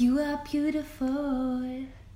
You are beautiful,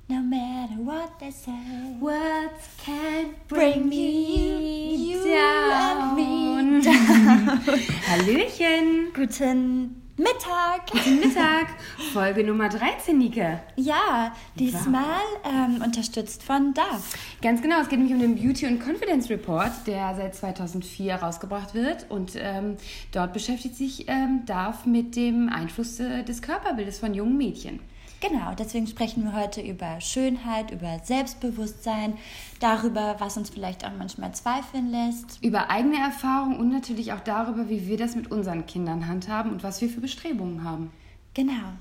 no matter what they say. Words can't bring, me you down. and me down. Hallöchen. Guten Mittag. Guten Mittag. Folge Nummer 13, Nike. Ja, diesmal ähm, unterstützt von DAF. Ganz genau, es geht nämlich um den Beauty and Confidence Report, der seit 2004 rausgebracht wird. Und ähm, dort beschäftigt sich ähm, DAF mit dem Einfluss äh, des Körperbildes von jungen Mädchen. Genau, deswegen sprechen wir heute über Schönheit, über Selbstbewusstsein, darüber, was uns vielleicht auch manchmal zweifeln lässt. Über eigene Erfahrungen und natürlich auch darüber, wie wir das mit unseren Kindern handhaben und was wir für Bestrebungen haben. Genau.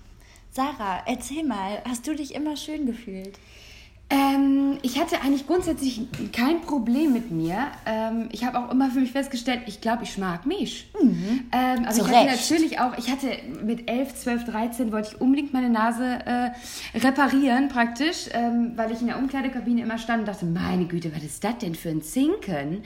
Sarah, erzähl mal, hast du dich immer schön gefühlt? Ähm, ich hatte eigentlich grundsätzlich kein Problem mit mir. Ähm, ich habe auch immer für mich festgestellt, ich glaube, ich mag mich. Mhm. Ähm, aber Zu ich hatte Recht. natürlich auch, ich hatte mit 11, 12, 13 wollte ich unbedingt meine Nase äh, reparieren praktisch, ähm, weil ich in der Umkleidekabine immer stand und dachte, meine Güte, was ist das denn für ein Zinken?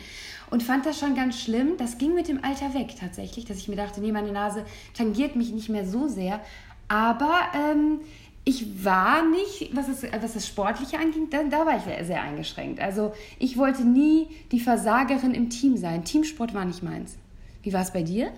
Und fand das schon ganz schlimm. Das ging mit dem Alter weg tatsächlich, dass ich mir dachte, nee, meine Nase tangiert mich nicht mehr so sehr. Aber ähm, ich war nicht, was, es, was das Sportliche anging, da, da war ich sehr eingeschränkt. Also ich wollte nie die Versagerin im Team sein. Teamsport war nicht meins. Wie war es bei dir?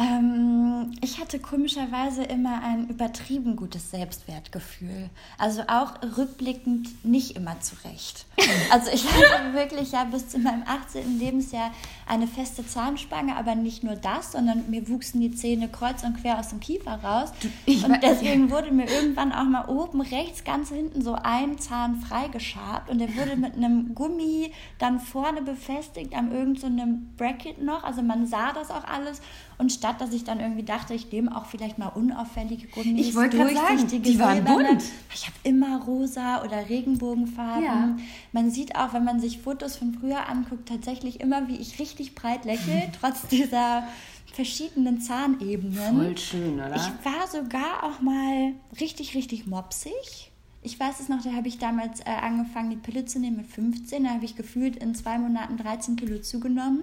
Ähm, ich hatte komischerweise immer ein übertrieben gutes Selbstwertgefühl. Also auch rückblickend nicht immer zurecht. Also ich hatte wirklich ja bis zu meinem 18. Lebensjahr eine feste Zahnspange, aber nicht nur das, sondern mir wuchsen die Zähne kreuz und quer aus dem Kiefer raus. ich und deswegen wurde mir irgendwann auch mal oben rechts ganz hinten so ein Zahn freigeschabt und der wurde mit einem Gummi dann vorne befestigt am irgend so Bracket noch. Also man sah das auch alles. Und statt dass ich dann irgendwie dachte, ich nehme auch vielleicht mal unauffällige Gummis, Ich wollte gerade sagen, durchsichtige die waren silberne. bunt. Ich habe immer rosa oder Regenbogenfarben. Ja. Man sieht auch, wenn man sich Fotos von früher anguckt, tatsächlich immer, wie ich richtig breit lächle, trotz dieser verschiedenen Zahnebenen. Voll schön, oder? Ich war sogar auch mal richtig, richtig mopsig. Ich weiß es noch, da habe ich damals äh, angefangen, die Pille zu nehmen mit 15. Da habe ich gefühlt in zwei Monaten 13 Kilo zugenommen.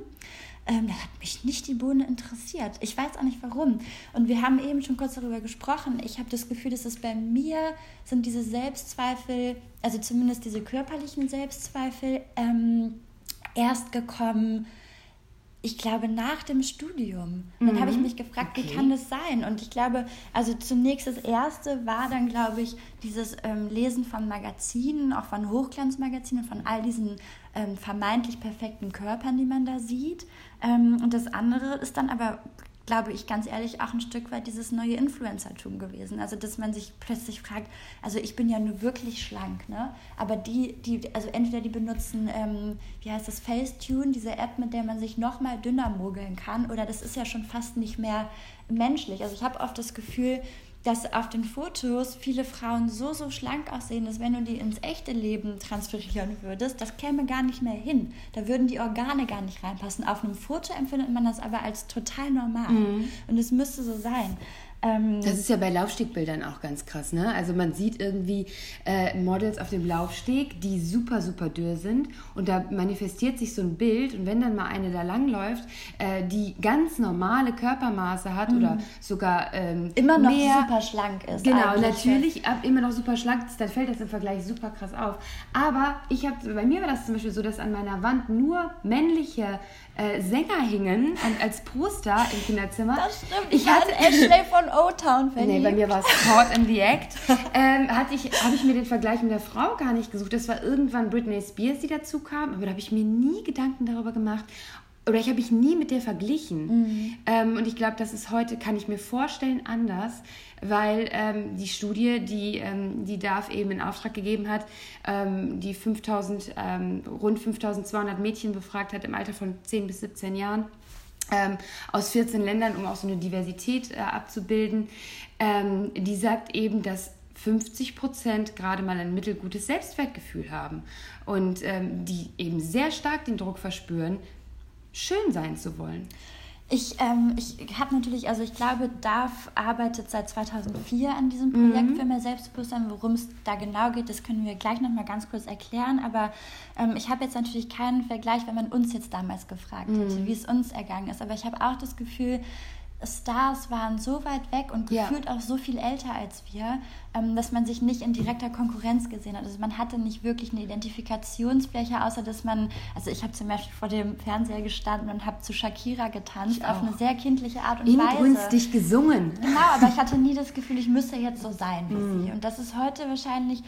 Ähm, da hat mich nicht die Bohne interessiert. Ich weiß auch nicht warum. Und wir haben eben schon kurz darüber gesprochen. Ich habe das Gefühl, dass es bei mir sind diese Selbstzweifel, also zumindest diese körperlichen Selbstzweifel, ähm, erst gekommen, ich glaube, nach dem Studium. Dann habe ich mich gefragt, wie Okay. kann das sein? Und ich glaube, also zunächst das Erste war dann, glaube ich, dieses ähm, Lesen von Magazinen, auch von Hochglanzmagazinen, von all diesen ähm, vermeintlich perfekten Körpern, die man da sieht. Ähm, und das andere ist dann aber, glaube ich, ganz ehrlich, auch ein Stück weit dieses neue Influencertum gewesen. Also, dass man sich plötzlich fragt, also ich bin ja nur wirklich schlank, ne? Aber die, die, also entweder die benutzen, ähm, wie heißt das, Facetune, diese App, mit der man sich noch mal dünner mogeln kann, oder das ist ja schon fast nicht mehr menschlich. Also ich habe oft das Gefühl, dass auf den Fotos viele Frauen so, so schlank aussehen, dass wenn du die ins echte Leben transferieren würdest, das käme gar nicht mehr hin. Da würden die Organe gar nicht reinpassen. Auf einem Foto empfindet man das aber als total normal. Und es müsste so sein. Ähm, Das ist ja bei Laufstegbildern auch ganz krass, ne? Also man sieht irgendwie äh, Models auf dem Laufsteg, die super, super dürr sind und da manifestiert sich so ein Bild und wenn dann mal eine da langläuft, äh, die ganz normale Körpermaße hat oder sogar ähm, Mhm. immer noch mehr, super schlank ist. Genau, natürlich ab, immer noch super schlank ist, dann fällt das im Vergleich super krass auf. Aber ich habe, bei mir war das zum Beispiel so, dass an meiner Wand nur männliche äh, Sänger hingen und als Poster im Kinderzimmer. Das stimmt. Ich hatte Ashley von O-Town verliebt. Nee, bei mir war es Caught in the Act. Ähm, hatte ich, habe ich mir den Vergleich mit der Frau gar nicht gesucht. Das war irgendwann Britney Spears, die dazu kam, aber da habe ich mir nie Gedanken darüber gemacht. Oder ich habe mich nie mit der verglichen. Ähm, und ich glaube, das ist heute, kann ich mir vorstellen, anders, weil ähm, die Studie, die ähm, die DAF eben in Auftrag gegeben hat, ähm, die 5000, ähm, rund 5200 Mädchen befragt hat im Alter von 10 bis 17 Jahren ähm, aus 14 Ländern, um auch so eine Diversität äh, abzubilden, ähm, die sagt eben, dass 50 Prozent gerade mal ein mittelgutes Selbstwertgefühl haben und ähm, die eben sehr stark den Druck verspüren, schön sein zu wollen. Ich, ähm, ich habe natürlich, also ich glaube, DAF arbeitet seit 2004 an diesem Projekt für mehr Selbstbewusstsein. Worum es da genau geht, das können wir gleich nochmal ganz kurz erklären. Aber ähm, ich habe jetzt natürlich keinen Vergleich, wenn man uns jetzt damals gefragt hätte, wie es uns ergangen ist. Aber ich habe auch das Gefühl, Stars waren so weit weg und gefühlt ja. auch so viel älter als wir, dass man sich nicht in direkter Konkurrenz gesehen hat. Also man hatte nicht wirklich eine Identifikationsfläche, außer dass man, also ich habe zum Beispiel vor dem Fernseher gestanden und habe zu Shakira getanzt auf eine sehr kindliche Art und Weise. Inbrünstig gesungen. Genau, aber ich hatte nie das Gefühl, ich müsste jetzt so sein wie mm. sie. Und das ist heute wahrscheinlich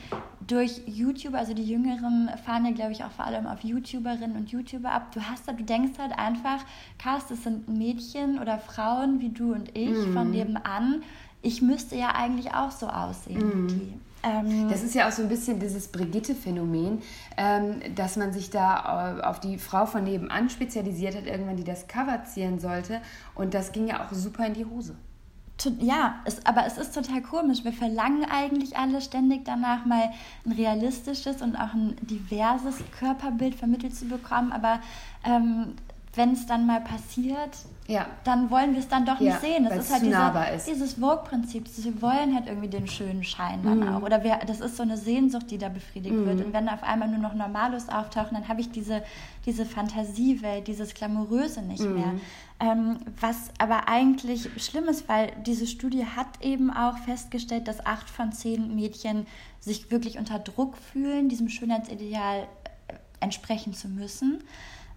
durch YouTube, also die Jüngeren fahren ja, glaube ich, auch vor allem auf YouTuberinnen und YouTuber ab. Du hast da, du denkst halt einfach, Cast, das sind Mädchen oder Frauen wie du und ich mm. von nebenan. Ich müsste ja eigentlich auch so aussehen wie die. Ähm, das ist ja auch so ein bisschen dieses Brigitte-Phänomen, ähm, dass man sich da auf die Frau von nebenan spezialisiert hat, irgendwann die das Cover zieren sollte. Und das ging ja auch super in die Hose ja, es, aber es ist total komisch. Wir verlangen eigentlich alle ständig danach, mal ein realistisches und auch ein diverses Körperbild vermittelt zu bekommen. Aber ähm, wenn es dann mal passiert, ja. dann wollen wir es dann doch ja, nicht sehen. Das ist halt diese, ist. dieses Vogue-Prinzip. Wir wollen halt irgendwie den schönen Schein dann mhm. auch. Oder wir, das ist so eine Sehnsucht, die da befriedigt mhm. wird. Und wenn auf einmal nur noch Normalos auftauchen, dann habe ich diese, diese Fantasiewelt, dieses Glamouröse nicht mhm. mehr. Ähm, was aber eigentlich schlimm ist, weil diese Studie hat eben auch festgestellt, dass acht von zehn Mädchen sich wirklich unter Druck fühlen, diesem Schönheitsideal äh, entsprechen zu müssen.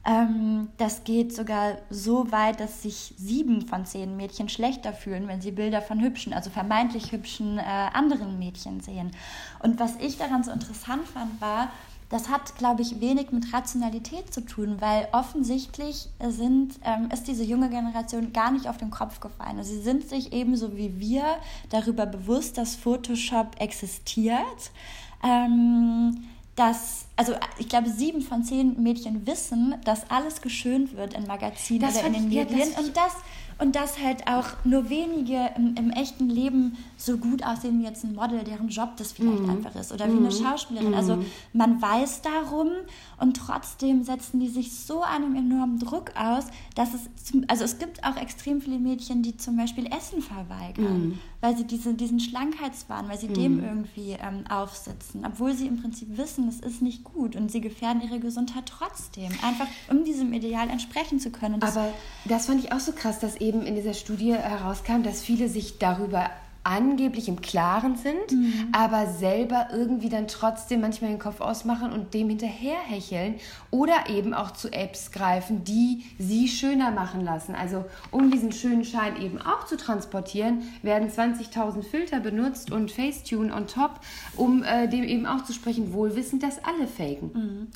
Ähm, das geht sogar so weit, dass sich sieben von zehn Mädchen schlechter fühlen, wenn sie Bilder von hübschen, also vermeintlich hübschen äh, anderen Mädchen sehen. Und was ich daran so interessant fand, war, das hat, glaube ich, wenig mit Rationalität zu tun, weil offensichtlich sind, ähm, ist diese junge Generation gar nicht auf den Kopf gefallen. Also sie sind sich ebenso wie wir darüber bewusst, dass Photoshop existiert. Ähm, dass, also ich glaube, sieben von zehn Mädchen wissen, dass alles geschönt wird in Magazinen das oder in den Medien. Ja, das und das und dass halt auch nur wenige im, im, echten Leben so gut aussehen wie jetzt ein Model, deren Job das vielleicht mhm. einfach ist oder wie mhm. eine Schauspielerin. Also mhm. man weiß darum und trotzdem setzen die sich so einem enormen Druck aus, dass es, zum, also es gibt auch extrem viele Mädchen, die zum Beispiel Essen verweigern, mhm. Weil sie diese, diesen Schlankheitswahn, weil sie dem mhm. irgendwie ähm, aufsitzen, obwohl sie im Prinzip wissen, es ist nicht gut und sie gefährden ihre Gesundheit trotzdem, einfach um diesem Ideal entsprechen zu können. Das Aber das fand ich auch so krass, dass eben in dieser Studie herauskam, dass viele sich darüber angeblich im Klaren sind, mhm. aber selber irgendwie dann trotzdem manchmal den Kopf ausmachen und dem hinterherhecheln oder eben auch zu Apps greifen, die sie schöner machen lassen. Also um diesen schönen Schein eben auch zu transportieren, werden 20.000 Filter benutzt und Facetune on top, um äh, dem eben auch zu sprechen, wohlwissend, dass alle faken. Mhm.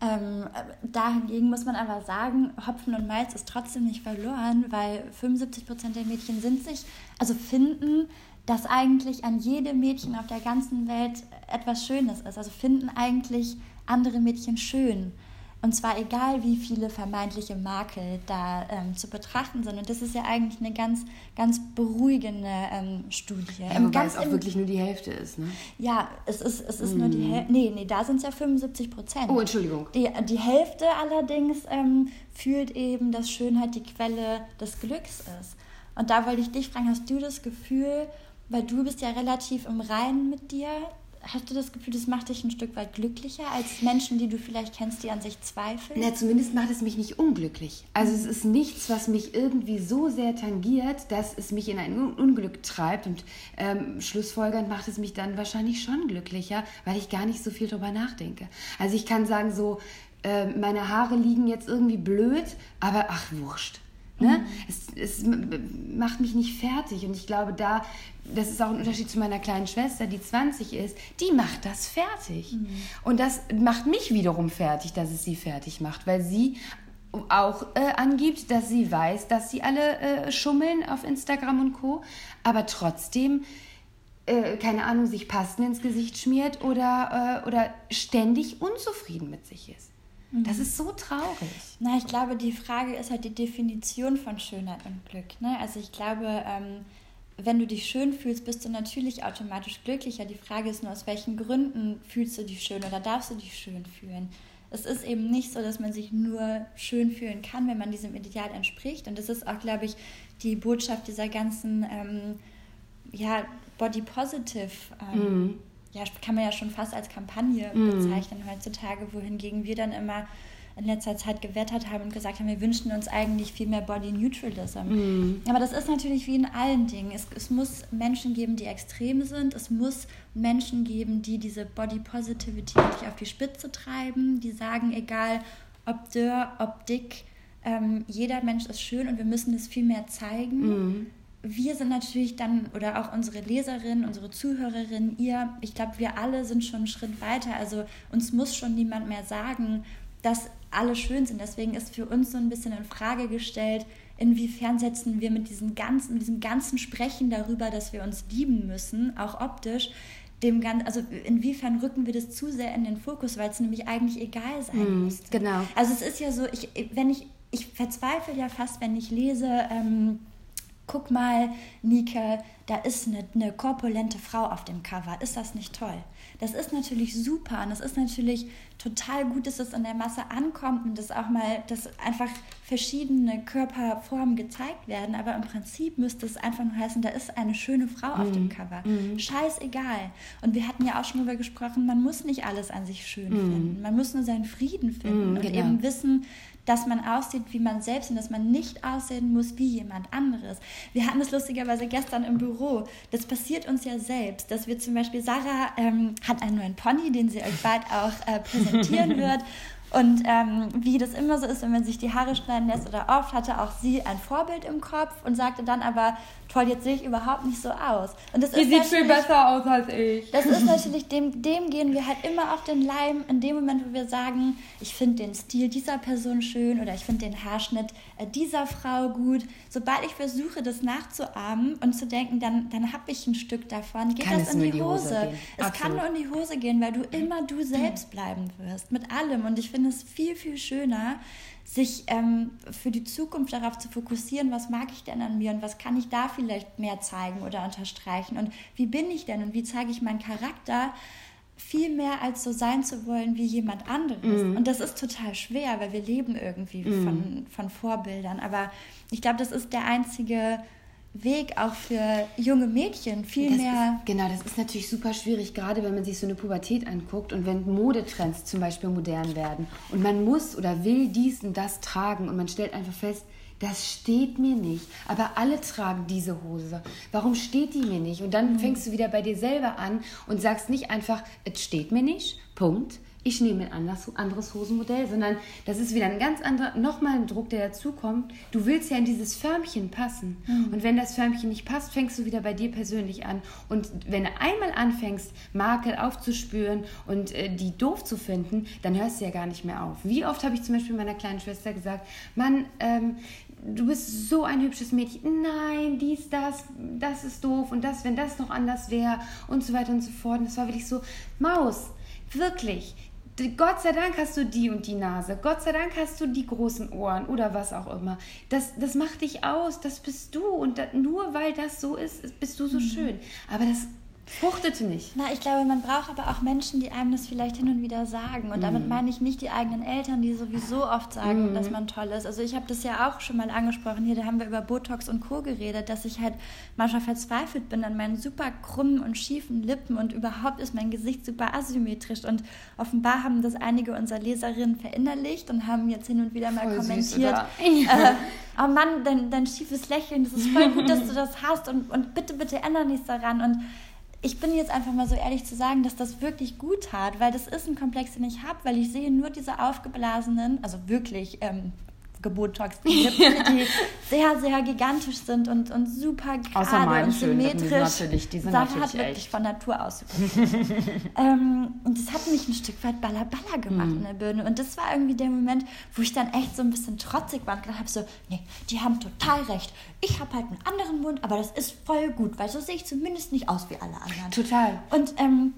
Ähm, dahingegen muss man aber sagen, Hopfen und Malz ist trotzdem nicht verloren, weil 75 Prozent der Mädchen sind sich, also finden, dass eigentlich an jedem Mädchen auf der ganzen Welt etwas Schönes ist. Also finden eigentlich andere Mädchen schön. Und zwar egal, wie viele vermeintliche Makel da ähm, zu betrachten sind. Und das ist ja eigentlich eine ganz, ganz beruhigende ähm, Studie. Ja, wobei es auch wirklich nur die Hälfte ist, ne? Ja, es ist, es ist mm. nur die mhm. Hälfte. Nee, nee, da sind es ja 75 Prozent. Oh, Entschuldigung. Die, die Hälfte allerdings ähm, fühlt eben, dass Schönheit die Quelle des Glücks ist. Und da wollte ich dich fragen, hast du das Gefühl, weil du bist ja relativ im Reinen mit dir, Hast du das Gefühl, das macht dich ein Stück weit glücklicher als Menschen, die du vielleicht kennst, die an sich zweifeln? Na, zumindest macht es mich nicht unglücklich. Also es ist nichts, was mich irgendwie so sehr tangiert, dass es mich in ein Unglück treibt. Und ähm, schlussfolgernd macht es mich dann wahrscheinlich schon glücklicher, weil ich gar nicht so viel drüber nachdenke. Also ich kann sagen, so, äh, meine Haare liegen jetzt irgendwie blöd, aber ach, wurscht. Ne? Mhm. Es, es macht mich nicht fertig. Und ich glaube, da, das ist auch ein Unterschied zu meiner kleinen Schwester, die 20 ist, die macht das fertig. Mhm. Und das macht mich wiederum fertig, dass es sie fertig macht, weil sie auch äh, angibt, dass sie weiß, dass sie alle äh, schummeln auf Instagram und Co., aber trotzdem äh, keine Ahnung, sich Pasten ins Gesicht schmiert oder, äh, oder ständig unzufrieden mit sich ist. Das mhm. ist so traurig. Na, ich glaube, die Frage ist halt die Definition von Schönheit und Glück. Ne? Also ich glaube, ähm, wenn du dich schön fühlst, bist du natürlich automatisch glücklicher. Die Frage ist nur, aus welchen Gründen fühlst du dich schön oder darfst du dich schön fühlen? Es ist eben nicht so, dass man sich nur schön fühlen kann, wenn man diesem Ideal entspricht. Und das ist auch, glaube ich, die Botschaft dieser ganzen ähm, ja, Body Positive ähm, mm ja, kann man ja schon fast als Kampagne mm. bezeichnen heutzutage, wohingegen wir dann immer in letzter Zeit gewettert haben und gesagt haben, wir wünschen uns eigentlich viel mehr Body Neutralism. Mm. Aber das ist natürlich wie in allen Dingen. Es, es muss Menschen geben, die extrem sind. Es muss Menschen geben, die diese Body Positivity wirklich auf die Spitze treiben, die sagen, egal ob dürr, ob dick, ähm, jeder Mensch ist schön und wir müssen das viel mehr zeigen. Mm wir sind natürlich dann, oder auch unsere Leserinnen, unsere Zuhörerinnen, ihr, ich glaube, wir alle sind schon einen Schritt weiter. Also uns muss schon niemand mehr sagen, dass alle schön sind. Deswegen ist für uns so ein bisschen in Frage gestellt, inwiefern setzen wir mit diesem ganzen, diesem ganzen Sprechen darüber, dass wir uns lieben müssen, auch optisch, dem Ganzen, also inwiefern rücken wir das zu sehr in den Fokus, weil es nämlich eigentlich egal sein mm, muss. Genau. Also es ist ja so, ich, wenn ich, ich verzweifle ja fast, wenn ich lese, ähm, guck mal, Nike, da ist eine, eine korpulente Frau auf dem Cover. Ist das nicht toll? Das ist natürlich super und es ist natürlich total gut, dass es in der Masse ankommt und dass auch mal, dass einfach verschiedene Körperformen gezeigt werden. Aber im Prinzip müsste es einfach nur heißen, da ist eine schöne Frau mhm. auf dem mhm. Cover. Mhm. Scheißegal. Und wir hatten ja auch schon darüber gesprochen, man muss nicht alles an sich schön mhm. finden. Man muss nur seinen Frieden finden mhm, und genau. eben wissen, dass man aussieht wie man selbst und dass man nicht aussehen muss wie jemand anderes. Wir hatten es lustigerweise gestern im Büro. Das passiert uns ja selbst, dass wir zum Beispiel, Sarah ähm, hat einen neuen Pony, den sie euch bald auch äh, präsentieren wird. Und ähm, wie das immer so ist, wenn man sich die Haare schneiden lässt oder oft, hatte auch sie ein Vorbild im Kopf und sagte dann aber, toll, jetzt sehe ich überhaupt nicht so aus. Und das die sieht viel besser aus als ich. Das ist natürlich, dem, dem gehen wir halt immer auf den Leim in dem Moment, wo wir sagen, ich finde den Stil dieser Person schön oder ich finde den Haarschnitt äh, dieser Frau gut. Sobald ich versuche, das nachzuahmen und zu denken, dann, dann habe ich ein Stück davon, geht kann das in die, die Hose. Hose es Absolut. kann nur in die Hose gehen, weil du immer du selbst bleiben wirst, mit allem. Und ich finde es viel, viel schöner, sich ähm, für die Zukunft darauf zu fokussieren, was mag ich denn an mir und was kann ich da vielleicht mehr zeigen oder unterstreichen und wie bin ich denn und wie zeige ich meinen Charakter, viel mehr als so sein zu wollen wie jemand anderes. Mm. Und das ist total schwer, weil wir leben irgendwie mm. von, von Vorbildern. Aber ich glaube, das ist der einzige Weg auch für junge Mädchen viel das mehr. Ist, genau, das ist natürlich super schwierig, gerade wenn man sich so eine Pubertät anguckt und wenn Modetrends zum Beispiel modern werden und man muss oder will dies und das tragen und man stellt einfach fest, das steht mir nicht. Aber alle tragen diese Hose. Warum steht die mir nicht? Und dann mhm. fängst du wieder bei dir selber an und sagst nicht einfach, es steht mir nicht, Punkt, ich nehme ein anderes Hosenmodell, sondern das ist wieder ein ganz anderer, nochmal ein Druck, der dazukommt. Du willst ja in dieses Förmchen passen. Mhm. Und wenn das Förmchen nicht passt, fängst du wieder bei dir persönlich an. Und wenn du einmal anfängst, Makel aufzuspüren und äh, die doof zu finden, dann hörst du ja gar nicht mehr auf. Wie oft habe ich zum Beispiel meiner kleinen Schwester gesagt, Mann, ähm, du bist so ein hübsches Mädchen. Nein, dies, das, das ist doof und das, wenn das noch anders wäre und so weiter und so fort. Und das war wirklich so, Maus, wirklich, Gott sei Dank hast du die und die Nase. Gott sei Dank hast du die großen Ohren oder was auch immer. Das, das macht dich aus. Das bist du. Und das, nur weil das so ist, bist du so mhm. schön. Aber das Fruchtete nicht. Na, ich glaube, man braucht aber auch Menschen, die einem das vielleicht hin und wieder sagen. Und damit mm. meine ich nicht die eigenen Eltern, die sowieso oft sagen, mm. dass man toll ist. Also ich habe das ja auch schon mal angesprochen. Hier, da haben wir über Botox und Co. geredet, dass ich halt manchmal verzweifelt bin an meinen super krummen und schiefen Lippen und überhaupt ist mein Gesicht super asymmetrisch. Und offenbar haben das einige unserer Leserinnen verinnerlicht und haben jetzt hin und wieder mal voll kommentiert. Äh, oh Mann, dein, dein schiefes Lächeln, das ist voll gut, dass du das hast und, und bitte, bitte ändere nichts daran. Und ich bin jetzt einfach mal so ehrlich zu sagen, dass das wirklich gut tat, weil das ist ein Komplex, den ich habe, weil ich sehe nur diese aufgeblasenen, also wirklich ähm, Gebotox, die sehr, sehr gigantisch sind und, und super gerade und symmetrisch. Natürlich, die sind Sarah natürlich hat wirklich echt. von Natur aus ähm, Und das hat mich ein Stück weit baller baller gemacht mm. in der Birne. Und das war irgendwie der Moment, wo ich dann echt so ein bisschen trotzig war und gedacht habe, so, nee, die haben total recht. Ich habe halt einen anderen Mund, aber das ist voll gut, weil so sehe ich zumindest nicht aus wie alle anderen. Total. Und ähm,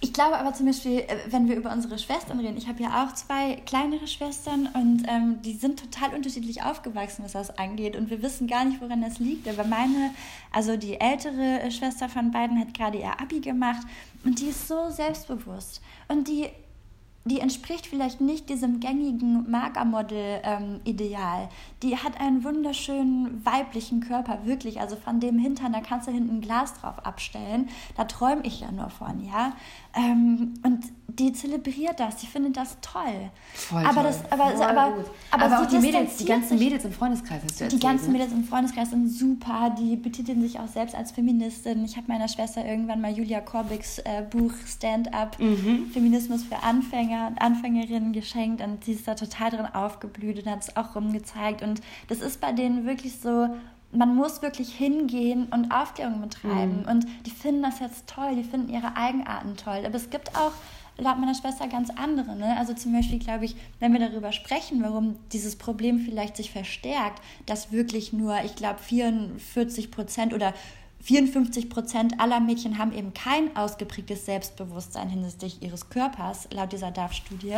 ich glaube aber zum Beispiel, äh, wenn wir über unsere Schwestern reden, ich habe ja auch zwei kleinere Schwestern und ähm, die sind total unterschiedlich aufgewachsen, was das angeht. Und wir wissen gar nicht, woran das liegt. Aber meine, also die ältere Schwester von beiden hat gerade ihr Abi gemacht und die ist so selbstbewusst. Und die die entspricht vielleicht nicht diesem gängigen Magermodel-Ideal. Ähm, die hat einen wunderschönen weiblichen Körper, wirklich. Also von dem Hintern, da kannst du hinten ein Glas drauf abstellen. Da träume ich ja nur von, ja. Ähm, und die zelebriert das, die findet das toll. Voll aber toll, das, aber, voll aber, gut. aber, Aber die Mädels, die ganzen Mädels im Freundeskreis hast du Die erzählt, ganzen ne? Mädels im Freundeskreis sind super, die betiteln sich auch selbst als Feministin. Ich habe meiner Schwester irgendwann mal Julia Korbicks äh, Buch Stand-up Mhm. Feminismus für Anfänger und Anfängerinnen geschenkt und sie ist da total drin aufgeblüht und hat es auch rumgezeigt. Und das ist bei denen wirklich so, man muss wirklich hingehen und Aufklärung betreiben. Und die finden das jetzt toll, die finden ihre Eigenarten toll. Aber es gibt auch laut meiner Schwester ganz andere. Ne? Also zum Beispiel glaube ich, wenn wir darüber sprechen, warum dieses Problem vielleicht sich verstärkt, dass wirklich nur, ich glaube, 44 Prozent oder 54 Prozent aller Mädchen haben eben kein ausgeprägtes Selbstbewusstsein hinsichtlich ihres Körpers, laut dieser DAF-Studie,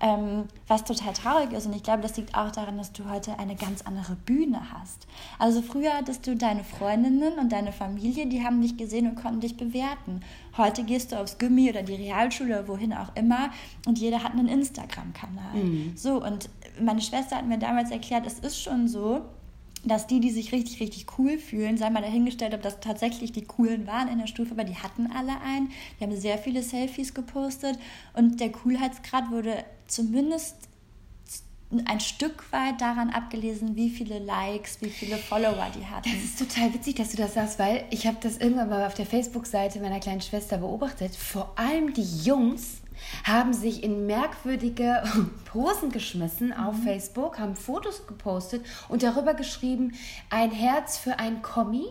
ähm, was total traurig ist. Und ich glaube, das liegt auch daran, dass du heute eine ganz andere Bühne hast. Also früher hattest du deine Freundinnen und deine Familie, die haben dich gesehen und konnten dich bewerten. Heute gehst du aufs Gimmi oder die Realschule oder wohin auch immer und jeder hat einen Instagram-Kanal. So, und meine Schwester hat mir damals erklärt, es ist schon so, dass die, die sich richtig, richtig cool fühlen, sei mal dahingestellt, ob das tatsächlich die coolen waren in der Stufe, aber die hatten alle einen. Die haben sehr viele Selfies gepostet und der Coolheitsgrad wurde zumindest ein Stück weit daran abgelesen, wie viele Likes, wie viele Follower die hatten. Das ist total witzig, dass du das sagst, weil ich habe das irgendwann mal auf der Facebook-Seite meiner kleinen Schwester beobachtet. Vor allem die Jungs haben sich in merkwürdige Posen geschmissen auf Facebook, haben Fotos gepostet und darüber geschrieben, ein Herz für ein Kommi,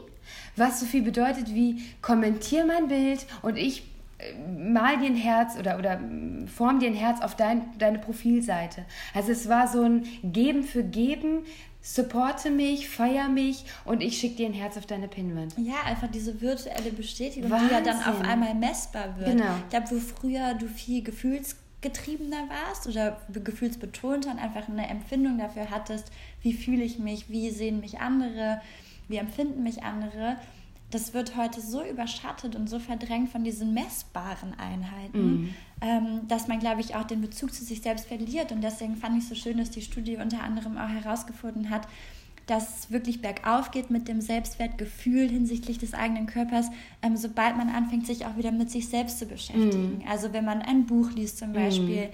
was so viel bedeutet wie kommentier mein Bild und ich äh, mal dir ein Herz oder, oder mm, form dir ein Herz auf dein, deine Profilseite. Also es war so ein Geben für Geben, supporte mich, feier mich und ich schicke dir ein Herz auf deine Pinwand. Ja, einfach diese virtuelle Bestätigung, die ja dann auf Wahnsinn. einmal messbar wird. Genau. Ich glaube, wo früher du viel gefühlsgetriebener warst oder gefühlsbetonter und einfach eine Empfindung dafür hattest, wie fühle ich mich, wie sehen mich andere, wie empfinden mich andere, das wird heute so überschattet und so verdrängt von diesen messbaren Einheiten, ähm, dass man, glaube ich, auch den Bezug zu sich selbst verliert. Und deswegen fand ich es so schön, dass die Studie unter anderem auch herausgefunden hat, dass es wirklich bergauf geht mit dem Selbstwertgefühl hinsichtlich des eigenen Körpers, ähm, sobald man anfängt, sich auch wieder mit sich selbst zu beschäftigen. Also wenn man ein Buch liest zum Beispiel,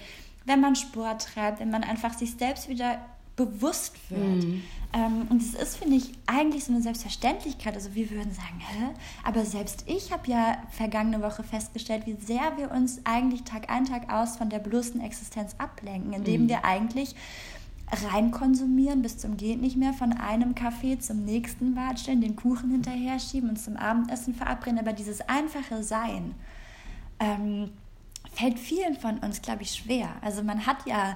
wenn man Sport treibt, wenn man einfach sich selbst wieder bewusst wird. Ähm, und es ist, finde ich, eigentlich so eine Selbstverständlichkeit. Also wir würden sagen, hä? Aber selbst ich habe ja vergangene Woche festgestellt, wie sehr wir uns eigentlich Tag ein, Tag aus von der bloßen Existenz ablenken, indem wir eigentlich rein konsumieren bis zum geht nicht mehr, von einem Kaffee zum nächsten watscheln, den Kuchen hinterher schieben und zum Abendessen verabreden. Aber dieses einfache Sein ähm, fällt vielen von uns, glaube ich, schwer. Also man hat ja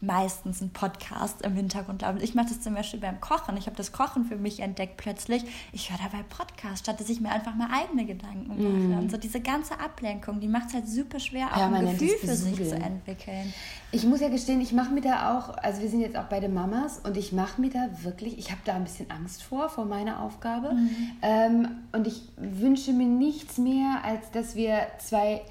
meistens einen Podcast im Hintergrund. glaube ich. Mache das zum Beispiel beim Kochen. Ich habe das Kochen für mich entdeckt plötzlich. Ich höre dabei Podcast, statt dass ich mir einfach mal eigene Gedanken mache. Und so diese ganze Ablenkung, die macht es halt super schwer, auch ein Permanentes Gefühl für sich zu entwickeln. Ich muss ja gestehen, ich mache mir da auch, also wir sind jetzt auch beide Mamas und ich mache mir da wirklich, ich habe da ein bisschen Angst vor, vor meiner Aufgabe. Ähm, und ich wünsche mir nichts mehr, als dass wir zwei